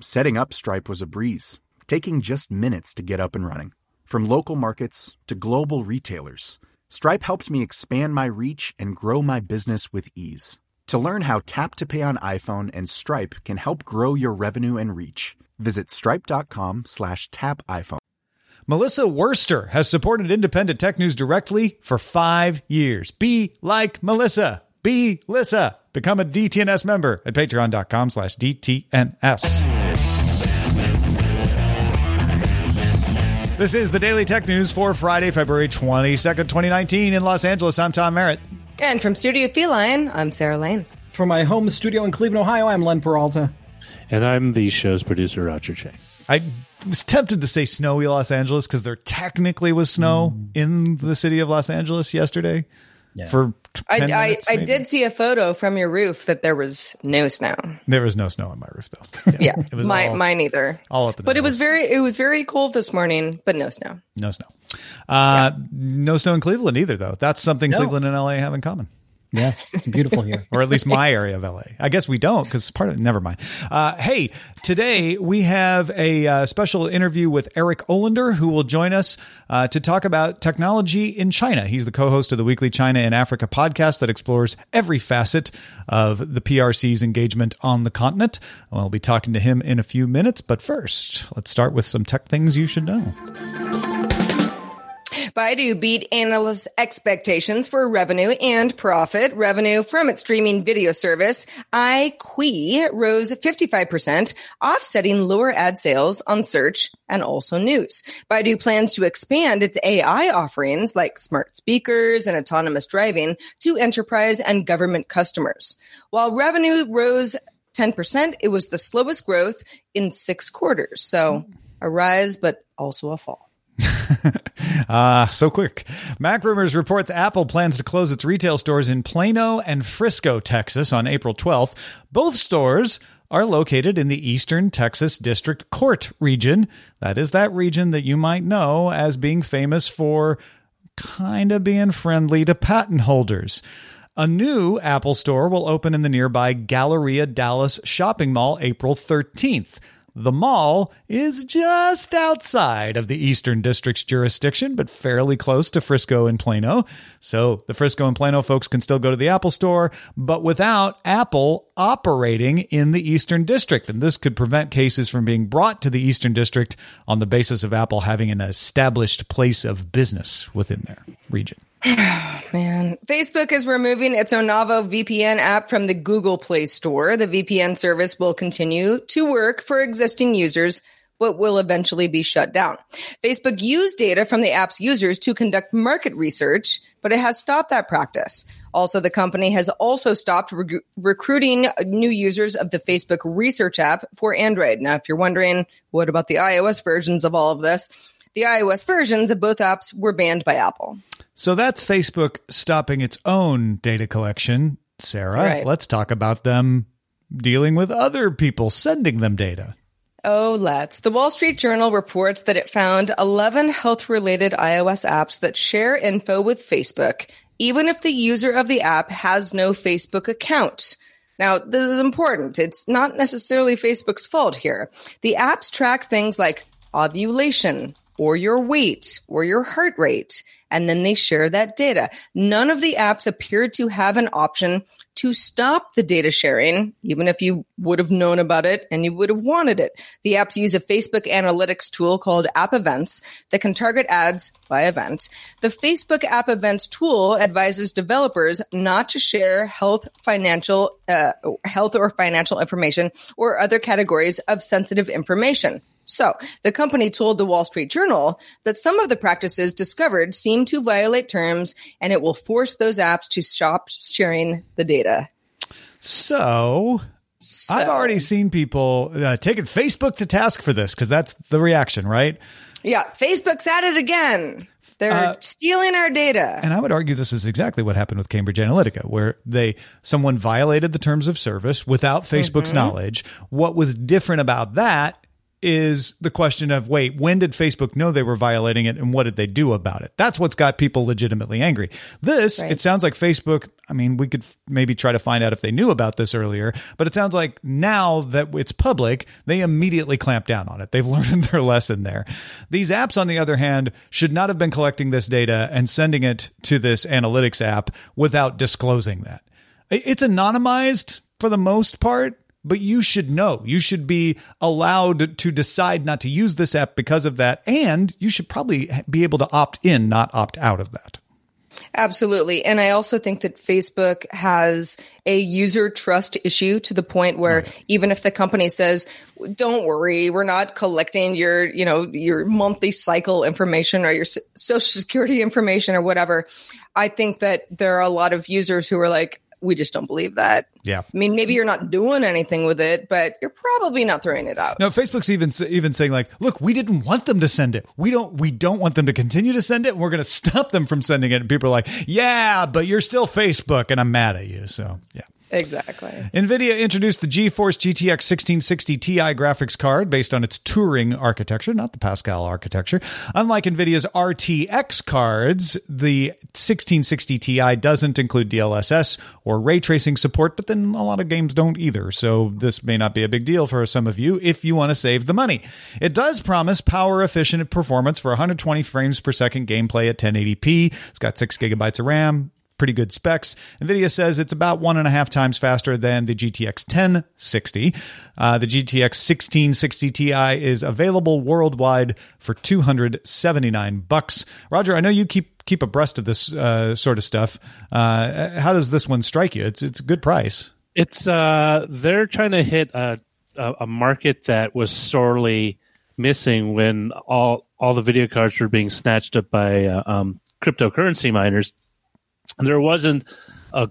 Setting up Stripe was a breeze, taking just minutes to get up and running. From local markets to global retailers, Stripe helped me expand my reach and grow my business with ease. To learn how Tap to Pay on iPhone and Stripe can help grow your revenue and reach, visit stripe.com slash tap iPhone. Melissa Worster has supported independent tech news directly for five years. Be like Melissa. Be Lissa. Become a DTNS member at patreon.com slash DTNS. This is the Daily Tech News for Friday, February 22nd, 2019 in Los Angeles. I'm Tom Merritt. And from Studio Feline, I'm Sarah Lane. From my home studio in Cleveland, Ohio, I'm Len Peralta. And I'm the show's producer, Roger Chang. I was tempted to say snowy Los Angeles because there technically was snow mm. in the city of Los Angeles yesterday. Yeah. For I, minutes, I, I, did see a photo from your roof that there was no snow. There was no snow on my roof though. Yeah, yeah. it was my, all, mine either. All up, but it was very it was very cold this morning, but no snow. No snow. Uh, yeah. No snow in Cleveland either, though. That's something no. Cleveland and LA have in common. Yes, it's beautiful here. or at least my area of LA. I guess we don't because part of it, never mind. Uh, hey, today we have a uh, special interview with Eric Olander who will join us uh, to talk about technology in China. He's the co host of the weekly China in Africa podcast that explores every facet of the PRC's engagement on the continent. We'll be talking to him in a few minutes, but first, let's start with some tech things you should know. Baidu beat analysts' expectations for revenue and profit. Revenue from its streaming video service, iQIYI, rose 55%, offsetting lower ad sales on search and also news. Baidu plans to expand its AI offerings like smart speakers and autonomous driving to enterprise and government customers. While revenue rose 10%, it was the slowest growth in six quarters. So a rise, but also a fall. Ah, uh, so quick. Mac Rumors reports Apple plans to close its retail stores in Plano and Frisco, Texas on April 12th. Both stores are located in the Eastern Texas District Court region. That is that region that you might know as being famous for kind of being friendly to patent holders. A new Apple store will open in the nearby Galleria Dallas shopping mall April 13th. The mall is just outside of the Eastern District's jurisdiction, but fairly close to Frisco and Plano. So the Frisco and Plano folks can still go to the Apple store, but without Apple operating in the Eastern District. And this could prevent cases from being brought to the Eastern District on the basis of Apple having an established place of business within their region. Man, Facebook is removing its Onavo VPN app from the Google Play Store. The VPN service will continue to work for existing users, but will eventually be shut down. Facebook used data from the app's users to conduct market research, but it has stopped that practice. Also, the company has also stopped re- recruiting new users of the Facebook research app for Android. Now, if you're wondering, what about the iOS versions of all of this? The iOS versions of both apps were banned by Apple. So that's Facebook stopping its own data collection. Sarah, right. let's talk about them dealing with other people sending them data. Oh, let's. The Wall Street Journal reports that it found 11 health related iOS apps that share info with Facebook, even if the user of the app has no Facebook account. Now, this is important. It's not necessarily Facebook's fault here. The apps track things like ovulation, or your weight, or your heart rate and then they share that data. None of the apps appear to have an option to stop the data sharing, even if you would have known about it and you would have wanted it. The apps use a Facebook analytics tool called App Events that can target ads by event. The Facebook App Events tool advises developers not to share health, financial, uh, health or financial information or other categories of sensitive information. So, the company told the Wall Street Journal that some of the practices discovered seem to violate terms and it will force those apps to stop sharing the data. So, so. I've already seen people uh, taking Facebook to task for this because that's the reaction, right? Yeah, Facebook's at it again. They're uh, stealing our data. And I would argue this is exactly what happened with Cambridge Analytica, where they someone violated the terms of service without Facebook's mm-hmm. knowledge. What was different about that is the question of wait, when did Facebook know they were violating it and what did they do about it? That's what's got people legitimately angry. This, right. it sounds like Facebook, I mean, we could maybe try to find out if they knew about this earlier, but it sounds like now that it's public, they immediately clamp down on it. They've learned their lesson there. These apps, on the other hand, should not have been collecting this data and sending it to this analytics app without disclosing that. It's anonymized for the most part but you should know. You should be allowed to decide not to use this app because of that. And you should probably be able to opt in, not opt out of that. Absolutely. And I also think that Facebook has a user trust issue to the point where right. even if the company says, don't worry, we're not collecting your, you know, your monthly cycle information or your social security information or whatever. I think that there are a lot of users who are like, we just don't believe that. Yeah. I mean, maybe you're not doing anything with it, but you're probably not throwing it out. No, Facebook's even even saying like, "Look, we didn't want them to send it. We don't we don't want them to continue to send it. We're going to stop them from sending it." And people are like, "Yeah, but you're still Facebook and I'm mad at you." So, yeah. Exactly. NVIDIA introduced the GeForce GTX 1660 Ti graphics card based on its Turing architecture, not the Pascal architecture. Unlike NVIDIA's RTX cards, the 1660 Ti doesn't include DLSS or ray tracing support, but then a lot of games don't either. So this may not be a big deal for some of you if you want to save the money. It does promise power efficient performance for 120 frames per second gameplay at 1080p. It's got 6 gigabytes of RAM, pretty good specs. NVIDIA says it's about one and a half times faster than the GTX 1060. Uh, the GTX 1660 Ti is available worldwide for 279 bucks. Roger, I know you keep keep abreast of this uh, sort of stuff. Uh, how does this one strike you? It's it's a good price. It's uh, they're trying to hit a, a, market that was sorely missing when all all the video cards were being snatched up by uh, um, cryptocurrency miners there wasn't a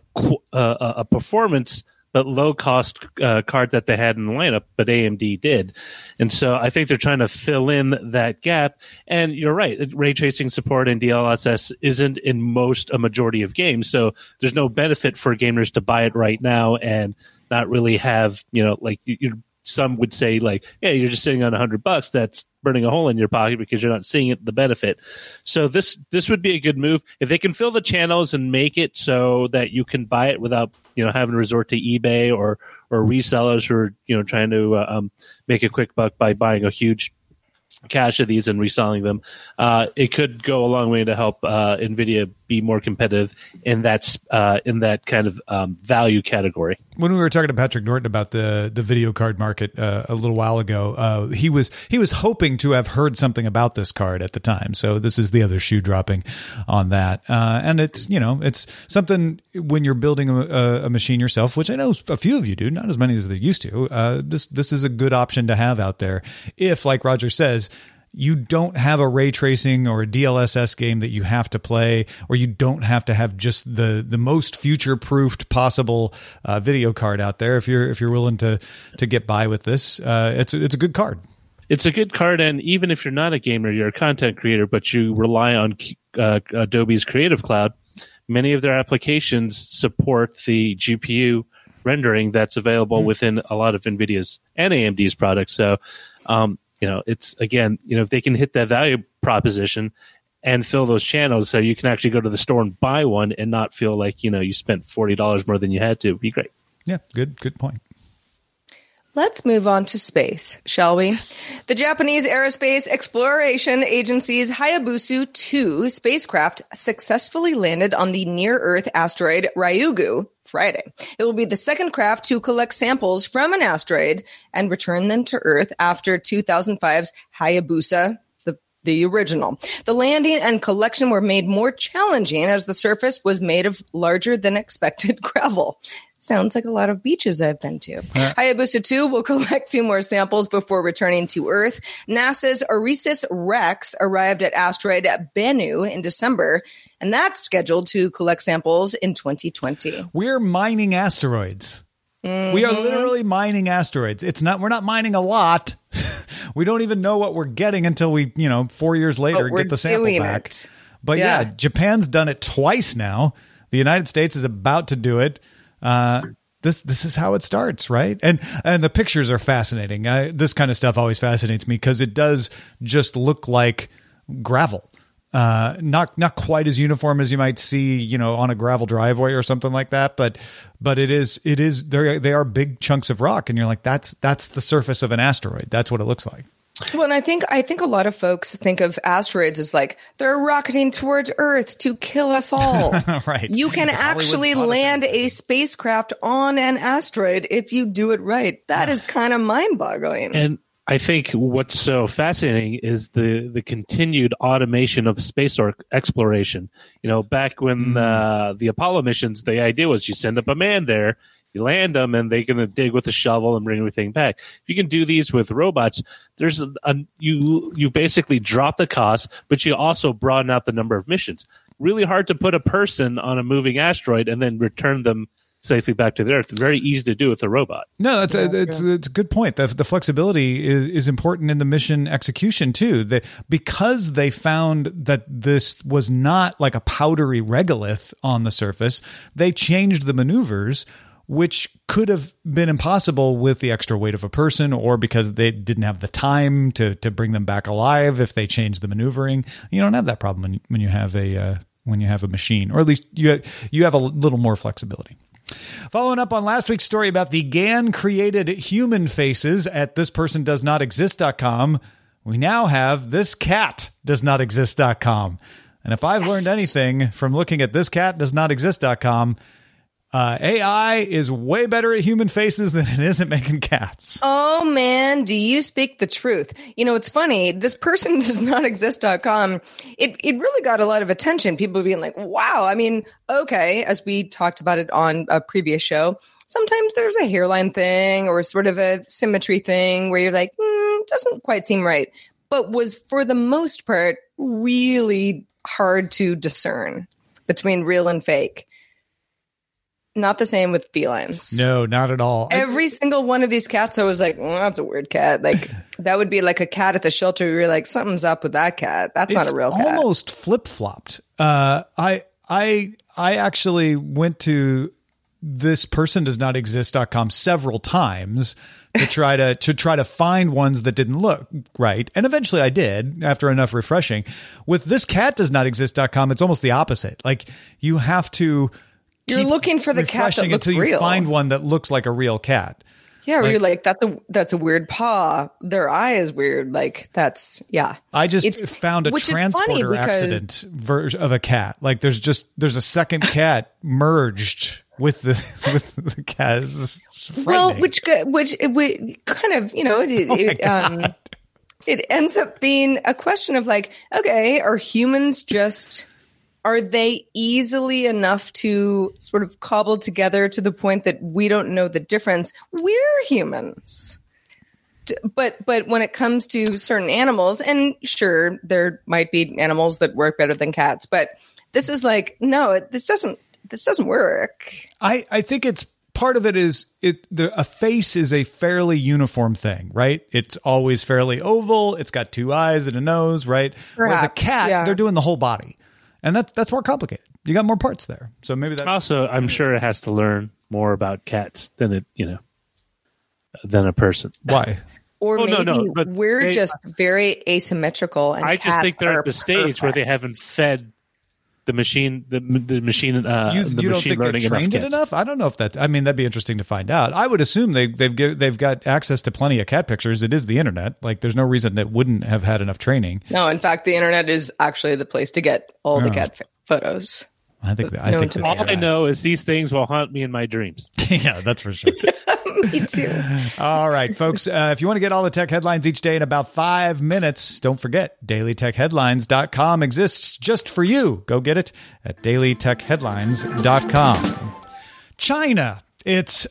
a, a performance but low cost uh, card that they had in the lineup, but AMD did. And so I think they're trying to fill in that gap. And you're right, ray tracing support and DLSS isn't in most a majority of games. So there's no benefit for gamers to buy it right now and not really have, you know, like you're some would say like, yeah, you're just sitting on a hundred bucks. That's burning a hole in your pocket because you're not seeing it the benefit. So this this would be a good move if they can fill the channels and make it so that you can buy it without you know having to resort to eBay or or resellers who are you know trying to uh, um, make a quick buck by buying a huge cache of these and reselling them. Uh, it could go a long way to help uh, Nvidia be more competitive in that uh, in that kind of um, value category. When we were talking to Patrick Norton about the the video card market uh, a little while ago, uh, he was he was hoping to have heard something about this card at the time. So this is the other shoe dropping on that, uh, and it's you know it's something when you're building a, a, machine yourself, which I know a few of you do, not as many as they used to. Uh, this this is a good option to have out there if, like Roger says you don't have a ray tracing or a DLSS game that you have to play, or you don't have to have just the the most future proofed possible uh, video card out there. If you're if you're willing to to get by with this, uh, it's it's a good card. It's a good card, and even if you're not a gamer, you're a content creator, but you rely on uh, Adobe's Creative Cloud. Many of their applications support the GPU rendering that's available mm-hmm. within a lot of NVIDIA's and AMD's products. So um, you know, it's again, you know, if they can hit that value proposition and fill those channels so you can actually go to the store and buy one and not feel like, you know, you spent $40 more than you had to, be great. Yeah, good good point. Let's move on to space, shall we? The Japanese Aerospace Exploration Agency's Hayabusa 2 spacecraft successfully landed on the near Earth asteroid Ryugu Friday. It will be the second craft to collect samples from an asteroid and return them to Earth after 2005's Hayabusa the, original. The landing and collection were made more challenging as the surface was made of larger than expected gravel. Sounds like a lot of beaches I've been to. Hayabusa 2 will collect two more samples before returning to Earth. NASA's OSIRIS REx arrived at asteroid Bennu in December, and that's scheduled to collect samples in 2020. We're mining asteroids. We are Mm-hmm. literally mining asteroids. It's not we're not mining a lot. we don't even know what we're getting until we, you know, 4 years later But get the sample back. it. But yeah. Yeah. Japan's done it twice now. The United States is about to do it. Uh this this is how it starts, right? And and the pictures are fascinating. I, this kind of stuff always fascinates me because it does just look like gravel. Uh, not not quite as uniform as you might see, you know, on a gravel driveway or something like that. But but it is it is they they are big chunks of rock, and you're like that's that's the surface of an asteroid. That's what it looks like. Well, and I think I think a lot of folks think of asteroids as like they're rocketing towards Earth to kill us all. Right. You can Hollywood actually land a spacecraft on an asteroid if you do it right. That is kind of mind-boggling. And I think what's so fascinating is the the continued automation of space or exploration. You know, back when uh, the Apollo missions, the idea was you send up a man there, you land them, and they're going to dig with a shovel and bring everything back. If you can do these with robots, there's a, a you you basically drop the cost, but you also broaden out the number of missions. Really hard to put a person on a moving asteroid and then return them safely back to the Earth. Very easy to do with a robot. No, that's a, it's it's a good point. The, the flexibility is, is important in the mission execution too. The, because they found that this was not like a powdery regolith on the surface, they changed the maneuvers, which could have been impossible with the extra weight of a person, or because they didn't have the time to to bring them back alive. If they changed the maneuvering, you don't have that problem when you, when you have a uh, when you have a machine, or at least you you have a little more flexibility. Following up on last week's story about the GAN created human faces at thispersondoesnotexist.com, we now have this cat does not exist.com. And if I've learned anything from looking at this cat does not exist.com, uh, AI is way better at human faces than it is at making cats. Oh man, do you speak the truth? You know, it's funny. This person does not exist.com. It it really got a lot of attention. People being like, "Wow." I mean, okay, as we talked about it on a previous show, sometimes there's a hairline thing or sort of a symmetry thing where you're like, mm, doesn't quite seem right. But was for the most part really hard to discern between real and fake. Not the same with felines. No, not at all. Every single one of these cats, I was like, "Mm, that's a weird cat. Like that would be like a cat at the shelter. You're like, something's up with that cat. That's not a real cat. almost flip flopped. Uh, I I I actually went to this person does not exist.com several times to try to to try to find ones that didn't look right and eventually I did after enough refreshing with this cat does not exist.com it's almost the opposite like you have to You're looking for the cat that looks until you find one that looks like a real cat yeah, where like- you're like, that's a that's a weird paw. Their eye is weird. Like that's yeah. I just It's- found a which is funny transporter accident version of a cat. Like there's just there's a second cat merged with the with the cat. Well, which which it, kind of you know it, it, um, it ends up being a question of like, okay, are humans just are they easily enough to sort of cobble together to the point that we don't know the difference? We're humans. But but when it comes to certain animals, and sure, there might be animals that work better than cats, but this is like, no, this doesn't this doesn't work. I I think it's part of it is it the a face is a fairly uniform thing, right? It's always fairly oval. It's got two eyes and a nose, right? Whereas a cat, yeah. they're doing the whole body, and that's that's more complicated. You got more parts there, so maybe that's Also, I'm sure it has to learn more about cats than it, you know, than a person. why. Or Oh, maybe no, but we're they- just very asymmetrical. And I just think they're at the stage where they haven't fed the machine the, the machine uh, you, the you don't machine think learning trained enough it enough? I don't know if that. I mean, that'd be interesting to find out. I would assume they, they've gi- they've got access to plenty of cat pictures. It is the internet. Like, there's no reason that wouldn't have had enough training. No, in fact, the internet is actually the place to get all the Oh. cat f- photos. I think that, I think All I know is these things will haunt me in my dreams. yeah, that's for sure. Me too. all right, folks. Uh, if you want to get all the tech headlines each day in about five minutes, don't forget dailytechheadlines.com exists just for you. Go get it at dailytechheadlines.com. China. It's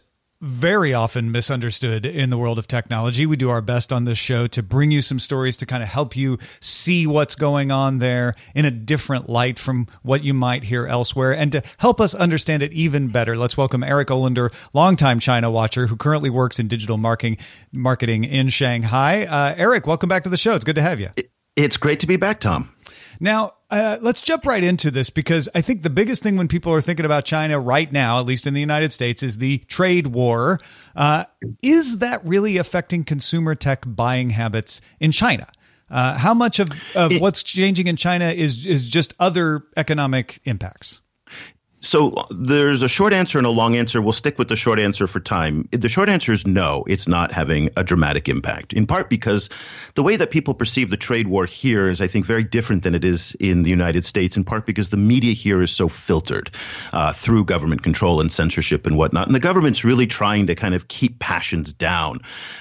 very often misunderstood in the world of technology. We do our best on this show to bring you some stories to kind of help you see what's going on there in a different light from what you might hear elsewhere and to help us understand it even better. Let's welcome Eric Olander, longtime China watcher who currently works in digital marketing marketing in Shanghai. Uh, Eric, welcome back to the show. It's good to have you. It's great to be back, Tom. Now, uh, let's jump right into this because I think the biggest thing when people are thinking about China right now, at least in the United States, is the trade war. Uh, is that really affecting consumer tech buying habits in China? Uh, how much of, of It- what's changing in China is is just other economic impacts? So there's a short answer and a long answer. We'll stick with the short answer for time. The short answer is no, it's not having a dramatic impact, in part because the way that people perceive the trade war here is, I think, very different than it is in the United States, in part because the media here is so filtered uh, through government control and censorship and whatnot. And the government's really trying to kind of keep passions down.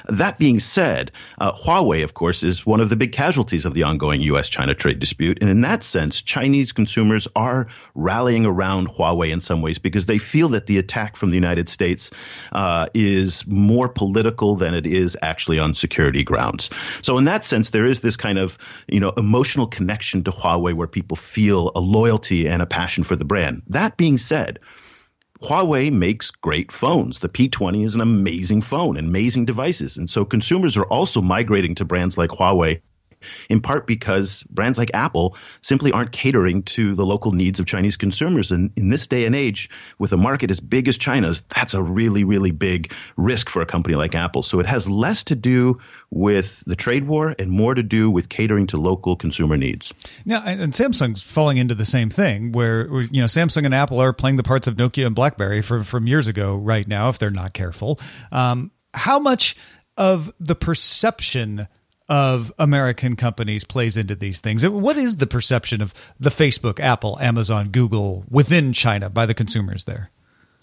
That being said, uh, Huawei, of course, is one of the big casualties of the ongoing U.S. China trade dispute. And in that sense, Chinese consumers are rallying around Huawei in some ways because they feel that the attack from the United States uh, is more political than it is actually on security grounds. So in that sense, there is this kind of you know emotional connection to Huawei where people feel a loyalty and a passion for the brand. That being said, Huawei makes great phones. The P20 is an amazing phone, amazing devices. And so consumers are also migrating to brands like Huawei in part because brands like Apple simply aren't catering to the local needs of Chinese consumers. And in this day and age, with a market as big as China's, that's a really, really big risk for a company like Apple. So it has less to do with the trade war and more to do with catering to local consumer needs. Now, and Samsung's falling into the same thing, where where, you know Samsung and Apple are playing the parts of Nokia and BlackBerry from from years ago. Right now, if they're not careful, um, how much of the perception of American companies plays into these things? What is the perception of the Facebook, Apple, Amazon, Google within China by the consumers there?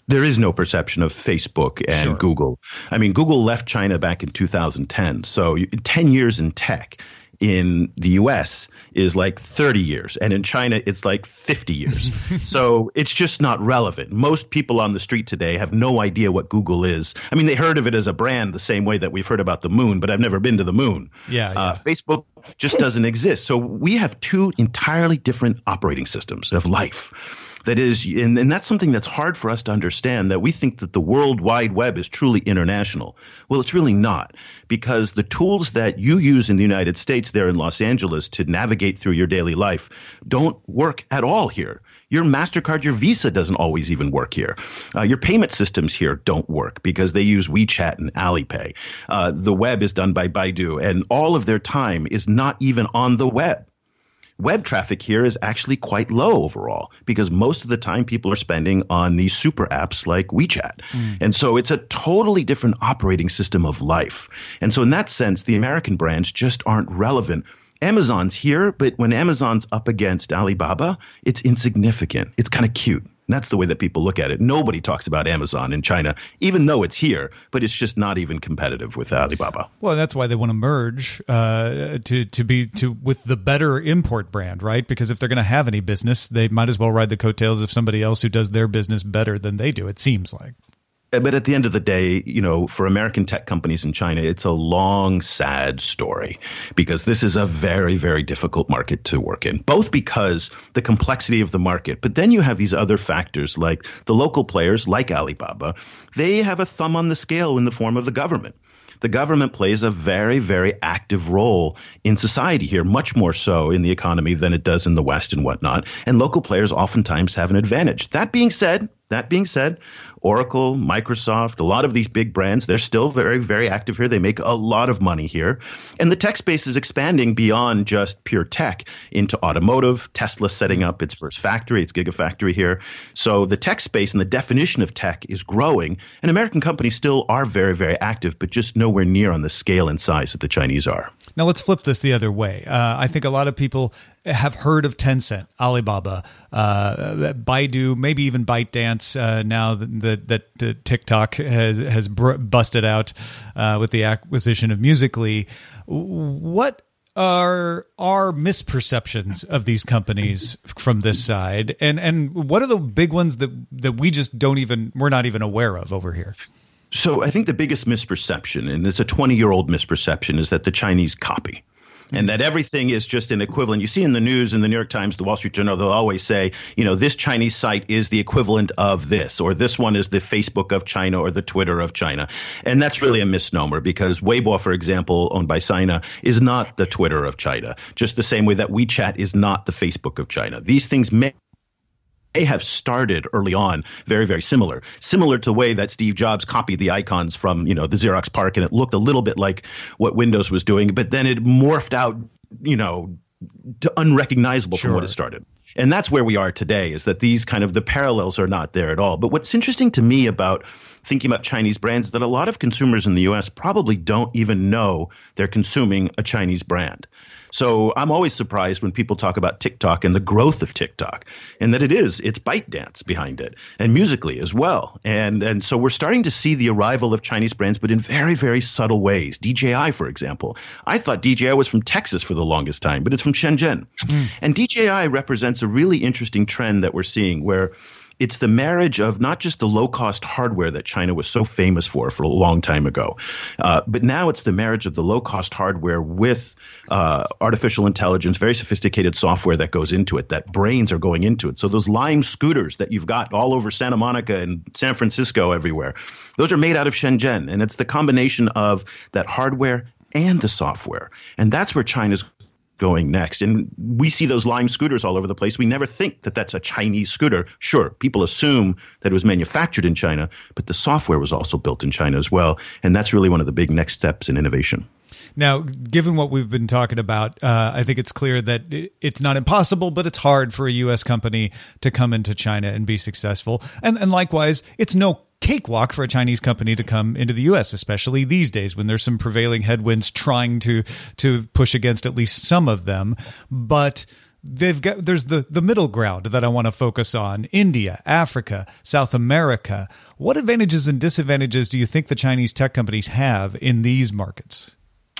there is no perception of Facebook and Sure. Google. I mean, Google left China back in 2010. So 10 years in tech in the US is like 30 years. And in China, it's like 50 years. so it's just not relevant. Most people on the street today have no idea what Google is. I mean, they heard of it as a brand the same way that we've heard about the moon, but I've never been to the moon. Yeah, Uh, Facebook just doesn't exist. So we have two entirely different operating systems of life. That is, and, and that's something that's hard for us to understand that we think that the World Wide Web is truly international. Well, it's really not because the tools that you use in the United States there in Los Angeles to navigate through your daily life don't work at all here. Your MasterCard, your Visa doesn't always even work here. Uh, your payment systems here don't work because they use WeChat and Alipay. Uh, the web is done by Baidu, and all of their time is not even on the web web traffic here is actually quite low overall because most of the time people are spending on these super apps like WeChat. Hmm. And so it's a totally different operating system of life. And so in that sense, the American brands just aren't relevant. Amazon's here, but when Amazon's up against Alibaba, it's insignificant. It's kind of cute. That's the way that people look at it. Nobody talks about Amazon in China, even though it's here, but it's just not even competitive with Alibaba. Well, that's why they want to merge uh, to to be to with the better import brand, right? Because if they're going to have any business, they might as well ride the coattails of somebody else who does their business better than they do. It seems like. Uh, But at the end of the day, you know, for American tech companies in China, it's a long, sad story because this is a very, very difficult market to work in, both because the complexity of the market, but then you have these other factors like the local players, like Alibaba, they have a thumb on the scale in the form of the government. the government plays a very, very active role in society here, much more so in the economy than it does in the West and whatnot. And local players oftentimes have an advantage. That being said, that being said, Oracle, Microsoft, a lot of these big brands, they're still very, very active here. They make a lot of money here. And the tech space is expanding beyond just pure tech into automotive. Tesla setting up its first factory, its Gigafactory here. So the tech space and the definition of tech is growing. And American companies still are very, very active, but just nowhere near on the scale and size that the Chinese are. Now let's flip this the other way. Uh, I think a lot of people have heard of Tencent, Alibaba, uh, Baidu, maybe even ByteDance. Uh, now that that, that TikTok has has busted out uh, with the acquisition of Musical.ly, what are our misperceptions of these companies from this side, and and what are the big ones that that we just don't even we're not even aware of over here? So I think the biggest misperception, and it's a 20 year old misperception, is that the Chinese copy and that everything is just an equivalent. You see in the news, in the New York Times, the Wall Street Journal, they'll always say, you know, this Chinese site is the equivalent of this, or this one is the Facebook of China or the Twitter of China. And that's really a misnomer because Weibo, for example, owned by Sina, is not the Twitter of China, just the same way that WeChat is not the Facebook of China. These things may may have started early on very very similar. Similar to the way that steve jobs copied the icons from you know the xerox PARC and it looked a little bit like what windows was doing but then it morphed out you know to unrecognizable sure. from what it started. And that's where we are today is that these kind of the parallels are not there at all. But what's interesting to me about thinking about chinese brands is that a lot of consumers in the us probably don't even know they're consuming a chinese brand so I'm always surprised when people talk about TikTok and the growth of TikTok, and that it is it's ByteDance behind it, and Musical.ly as well. And and so we're starting to see the arrival of Chinese brands, but in very very subtle ways. DJI, for example, I thought DJI was from Texas for the longest time, but it's from Shenzhen, mm. and DJI represents a really interesting trend that we're seeing where it's the marriage of not just the low cost hardware that China was so famous for for a long time ago, uh, but now it's the marriage of the low cost hardware with uh, artificial intelligence, very sophisticated software that goes into it, that brains are going into it. So those Lime scooters that you've got all over Santa Monica and San Francisco everywhere, those are made out of Shenzhen. And it's the combination of that hardware and the software. And that's where China's going next. And we see those Lime scooters all over the place. We never think that that's a Chinese scooter. Sure, people assume that it was manufactured in China, but the software was also built in China as well. And that's really one of the big next steps in innovation. Now, given what we've been talking about, uh, I think it's clear that it's not impossible, but it's hard for a U.S. company to come into China and be successful. And, and likewise, it's no cakewalk for a Chinese company to come into the U.S., especially these days when there's some prevailing headwinds trying to to push against at least some of them. But they've got there's the the middle ground that I want to focus on: India, Africa, South America. What advantages and disadvantages do you think the Chinese tech companies have in these markets?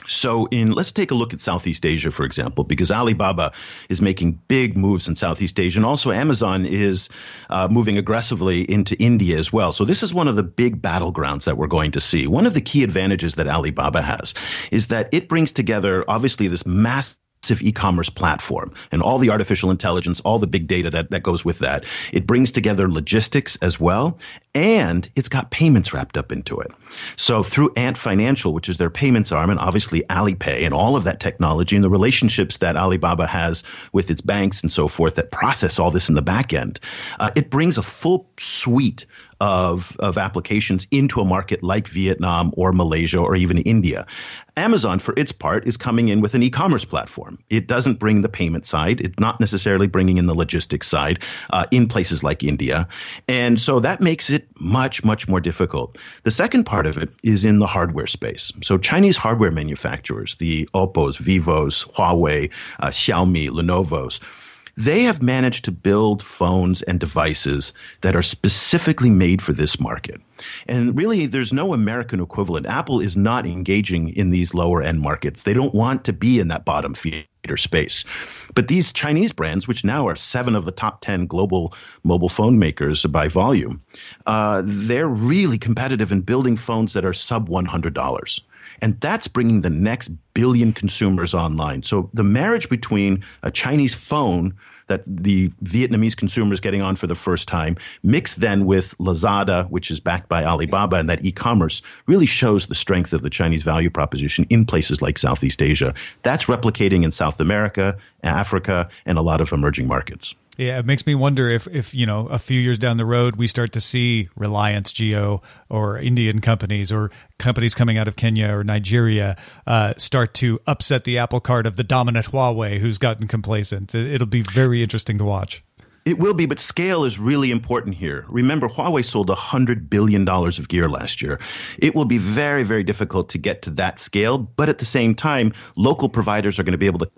So, in let's take a look at Southeast Asia, for example, because Alibaba is making big moves in Southeast Asia, and also Amazon is uh, moving aggressively into India as well. So, this is one of the big battlegrounds that we're going to see. One of the key advantages that Alibaba has is that it brings together, obviously, this massive e-commerce platform and all the artificial intelligence, all the big data that, that goes with that. It brings together logistics as well, and it's got payments wrapped up into it. So through Ant Financial, which is their payments arm, and obviously Alipay and all of that technology and the relationships that Alibaba has with its banks and so forth that process all this in the back end, uh, it brings a full suite of, of applications into a market like Vietnam or Malaysia or even India. Amazon, for its part, is coming in with an e-commerce platform. It doesn't bring the payment side. It's not necessarily bringing in the logistics side uh, in places like India, and so that makes it much, much more difficult. The second part of it is in the hardware space. So Chinese hardware manufacturers, the Oppos, Vivos, Huawei, uh, Xiaomi, Lenovo's, they have managed to build phones and devices that are specifically made for this market. And really, there's no American equivalent. Apple is not engaging in these lower end markets. They don't want to be in that bottom feeder space. But these Chinese brands, which now are seven of the top 10 global mobile phone makers by volume, uh, they're really competitive in building phones that are sub $100 And that's bringing the next billion consumers online. So the marriage between a Chinese phone that the Vietnamese consumer is getting on for the first time, mixed then with Lazada, which is backed by Alibaba and that e-commerce, really shows the strength of the Chinese value proposition in places like Southeast Asia. That's replicating in South America, Africa, and a lot of emerging markets. Yeah, it makes me wonder if, if you know, a few years down the road, we start to see Reliance Jio or Indian companies or companies coming out of Kenya or Nigeria uh, start to upset the apple cart of the dominant Huawei, who's gotten complacent. It'll be very interesting to watch. It will be, but scale is really important here. Remember, Huawei sold $100 billion of gear last year. It will be very, very difficult to get to that scale, but at the same time, local providers are going to be able to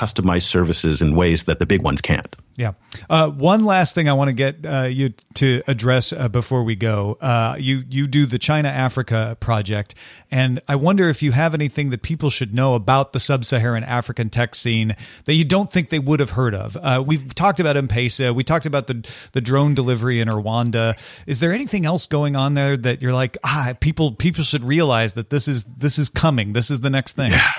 customize services in ways that the big ones can't. Yeah. Uh, one last thing I want to get uh, you to address uh, before we go. Uh, you you do the China Africa project, and I wonder if you have anything that people should know about the sub-Saharan African tech scene that you don't think they would have heard of. Uh, we've talked about M-Pesa. We talked about the the drone delivery in Rwanda. Is there anything else going on there that you're like, ah, people people should realize that this is this is coming. This is the next thing. Yeah.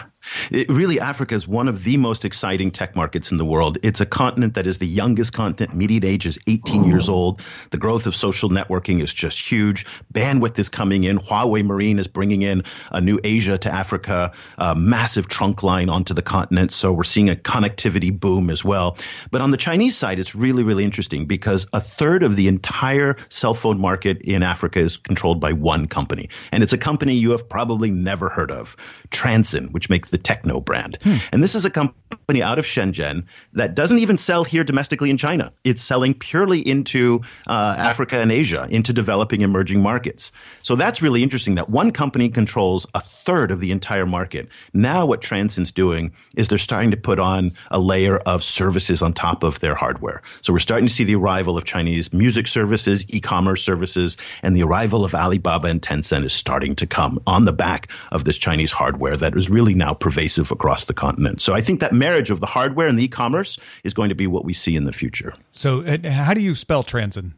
It, really, Africa is one of the most exciting tech markets in the world. It's a continent that is the youngest continent. Median age is 18 years old. The growth of social networking is just huge. Bandwidth is coming in. Huawei Marine is bringing in a new Asia to Africa, a massive trunk line onto the continent. So we're seeing a connectivity boom as well. But on the Chinese side, it's really, really interesting because a third of the entire cell phone market in Africa is controlled by one company. And it's a company you have probably never heard of, Transsion, which makes the Tecno brand. Hmm. And this is a company out of Shenzhen that doesn't even sell here domestically in China. It's selling purely into uh, Africa and Asia, into developing emerging markets. So that's really interesting that one company controls a third of the entire market. Now, what Transsion's doing is they're starting to put on a layer of services on top of their hardware. So we're starting to see the arrival of Chinese music services, e commerce services, and the arrival of Alibaba and Tencent is starting to come on the back of this Chinese hardware that is really now pervasive across the continent. So I think that marriage of the hardware and the e-commerce is going to be what we see in the future. So how do you spell Transsion?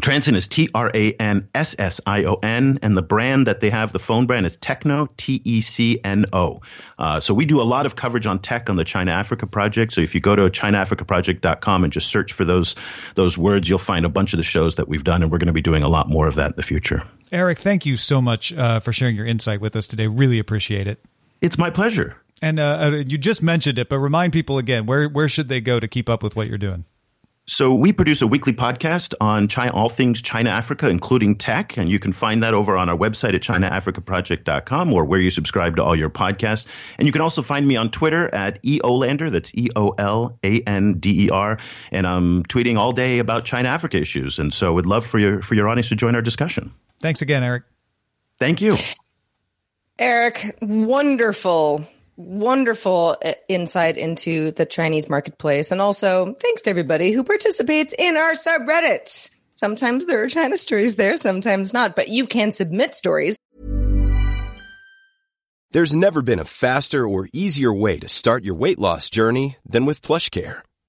Transsion is T R A N S S I O N, and the brand that they have, the phone brand, is Tecno, T E C N O. Uh, so we do a lot of coverage on tech on the China Africa Project. So if you go to ChinaAfricaProject.com and just search for those those words, you'll find a bunch of the shows that we've done, and we're going to be doing a lot more of that in the future. Eric, thank you so much uh, for sharing your insight with us today. Really appreciate it. It's my pleasure. And uh, uh, you just mentioned it, but remind people again where where should they go to keep up with what you're doing? So we produce a weekly podcast on China, all things China Africa, including tech, and you can find that over on our website at ChinaAfricaProject.com or where you subscribe to all your podcasts. And you can also find me on Twitter at eolander. That's E O L A N D E R, and I'm tweeting all day about China Africa issues. And so, would love for your for your audience to join our discussion. Thanks again, Eric. Thank you. Eric, wonderful, wonderful uh, insight into the Chinese marketplace. And also, thanks to everybody who participates in our subreddits. Sometimes there are China stories there, sometimes not, but you can submit stories. There's never been a faster or easier way to start your weight loss journey than with PlushCare.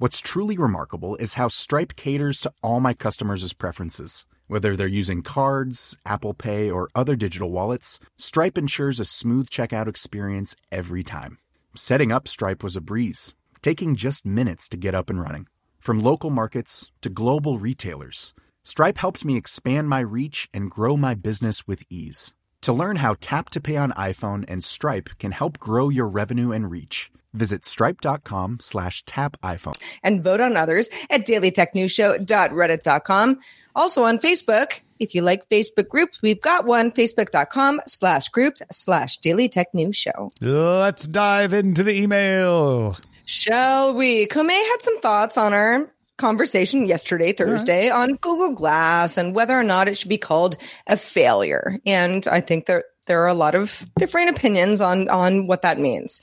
What's truly remarkable is how Stripe caters to all my customers' preferences. Whether they're using cards, Apple Pay, or other digital wallets, Stripe ensures a smooth checkout experience every time. Setting up Stripe was a breeze, taking just minutes to get up and running. From local markets to global retailers, Stripe helped me expand my reach and grow my business with ease. To learn how Tap to Pay on iPhone and Stripe can help grow your revenue and reach, visit stripe.com slash tap iPhone. and vote on others at dailytechnewsshow.reddit.com. Also on Facebook. If you like Facebook groups, we've got one, facebook.com slash groups slash Daily Tech News Show. Let's dive into the email. Shall we? Kome had some thoughts on our conversation yesterday, Thursday, on Google Glass and whether or not it should be called a failure. And I think that there are a lot of different opinions on on what that means.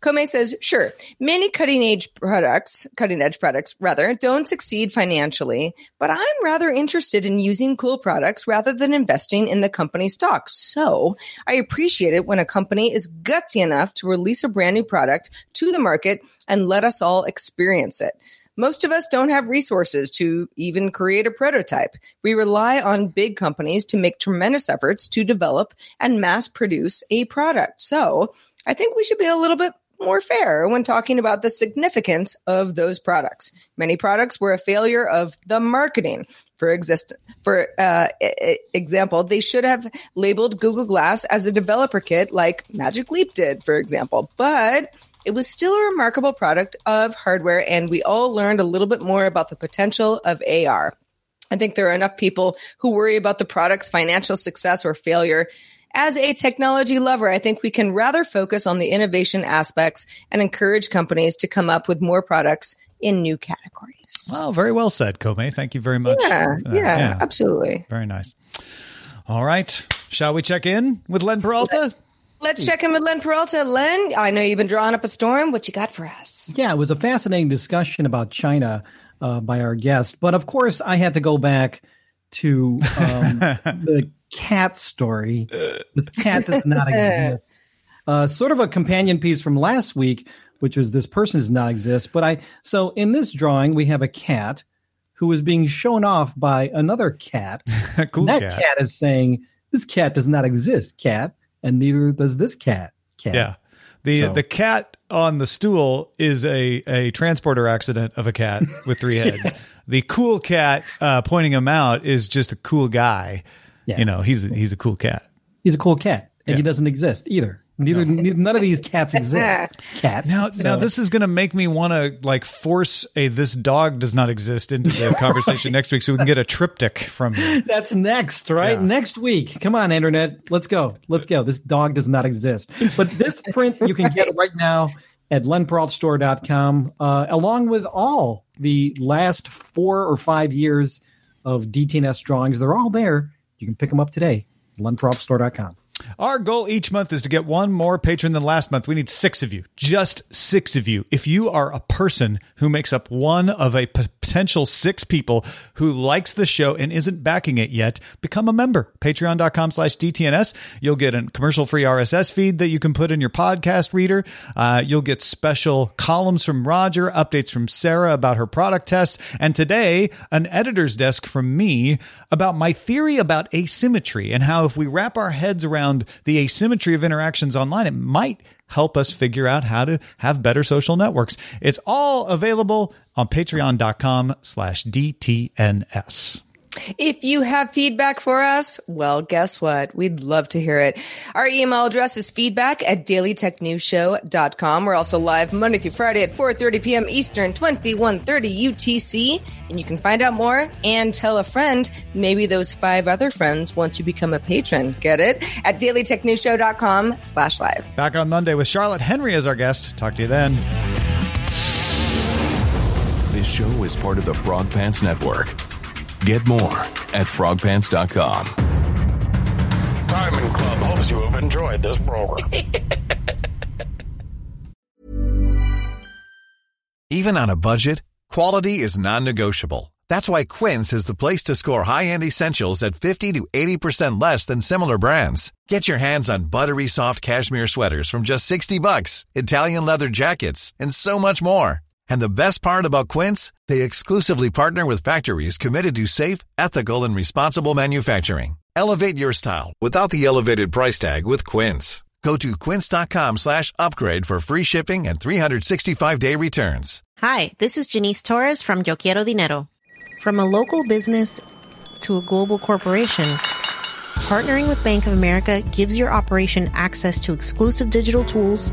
Kome says, sure, many cutting edge products, cutting edge products rather, don't succeed financially, but I'm rather interested in using cool products rather than investing in the company stock. So I appreciate it when a company is gutsy enough to release a brand new product to the market and let us all experience it. Most of us don't have resources to even create a prototype. We rely on big companies to make tremendous efforts to develop and mass produce a product. So I think we should be a little bit more fair when talking about the significance of those products. Many products were a failure of the marketing. For exist, for uh, e- example, they should have labeled Google Glass as a developer kit, like Magic Leap did, for example. But it was still a remarkable product of hardware, and we all learned a little bit more about the potential of AR. I think there are enough people who worry about the product's financial success or failure. As a technology lover, I think we can rather focus on the innovation aspects and encourage companies to come up with more products in new categories. Well, very well said, Kome. Thank you very much. yeah, Uh, yeah, absolutely. Very nice. All right. Shall we check in with Len Peralta? Let's check in with Len Peralta. Len, I know you've been drawing up a storm. What you got for us? Yeah, it was a fascinating discussion about China uh, by our guest, but of course, I had to go back to um, the cat story. This cat does not exist. Uh, sort of a companion piece from last week, which was this person does not exist. But I so in this drawing we have a cat who is being shown off by another cat. cool that cat. cat is saying, "This cat does not exist, cat," neither does this cat. Cat. Yeah. The So- the cat on the stool is a, a transporter accident of a cat with three heads. The cool cat uh, pointing him out is just a cool guy. Yeah. You know, he's he's a cool cat. He's a cool cat, and he doesn't exist either. Neither, neither none of these cats exist. Cat. Now, So- now this is going to make me want to like force a this dog does not exist into the conversation next week, so we can get a triptych from you. That's next, right? Yeah. Next week. Come on, internet. Let's go. Let's go. This dog does not exist. But this print you can get right now at lenperaltastore.com, uh, along with all the last four or five years of DTNS drawings. They're all there. You can pick them up today. lenperaltastore.com. Our goal each month is to get one more patron than last month. We need six of you, just six of you. If you are a person who makes up one of a p- potential six people who likes the show and isn't backing it yet, become a member. Patreon.com slash DTNS. You'll get a commercial free RSS feed that you can put in your podcast reader. Uh, you'll get special columns from Roger, updates from Sarah about her product tests, and today, an editor's desk from me about my theory about asymmetry and how if we wrap our heads around the asymmetry of interactions online, it might help us figure out how to have better social networks. It's all available on patreon.com slash DTNS. If you have feedback for us, well, guess what? We'd love to hear it. Our email address is feedback at dailytechnewsshow.com. We're also live Monday through Friday at 4.30 p.m. Eastern, 2130 UTC. And you can find out more and tell a friend, maybe those five other friends once you become a patron. Get it? At dailytechnewsshow.com slash live. Back on Monday with Charlotte Henry as our guest. Talk to you then. This show is part of the Frog Pants Network. Get more at frogpants.com. Diamond Club hopes you have enjoyed this program. Even on a budget, quality is non-negotiable. That's why Quince is the place to score high-end essentials at 50 to 80% less than similar brands. Get your hands on buttery soft cashmere sweaters from just 60 bucks, Italian leather jackets, and so much more. And the best part about Quince, they exclusively partner with factories committed to safe, ethical, and responsible manufacturing. Elevate your style without the elevated price tag with Quince. Go to quince.com slash upgrade for free shipping and 365-day returns. Hi, this is Janice Torres from Yo Quiero Dinero. From a local business to a global corporation, partnering with Bank of America gives your operation access to exclusive digital tools,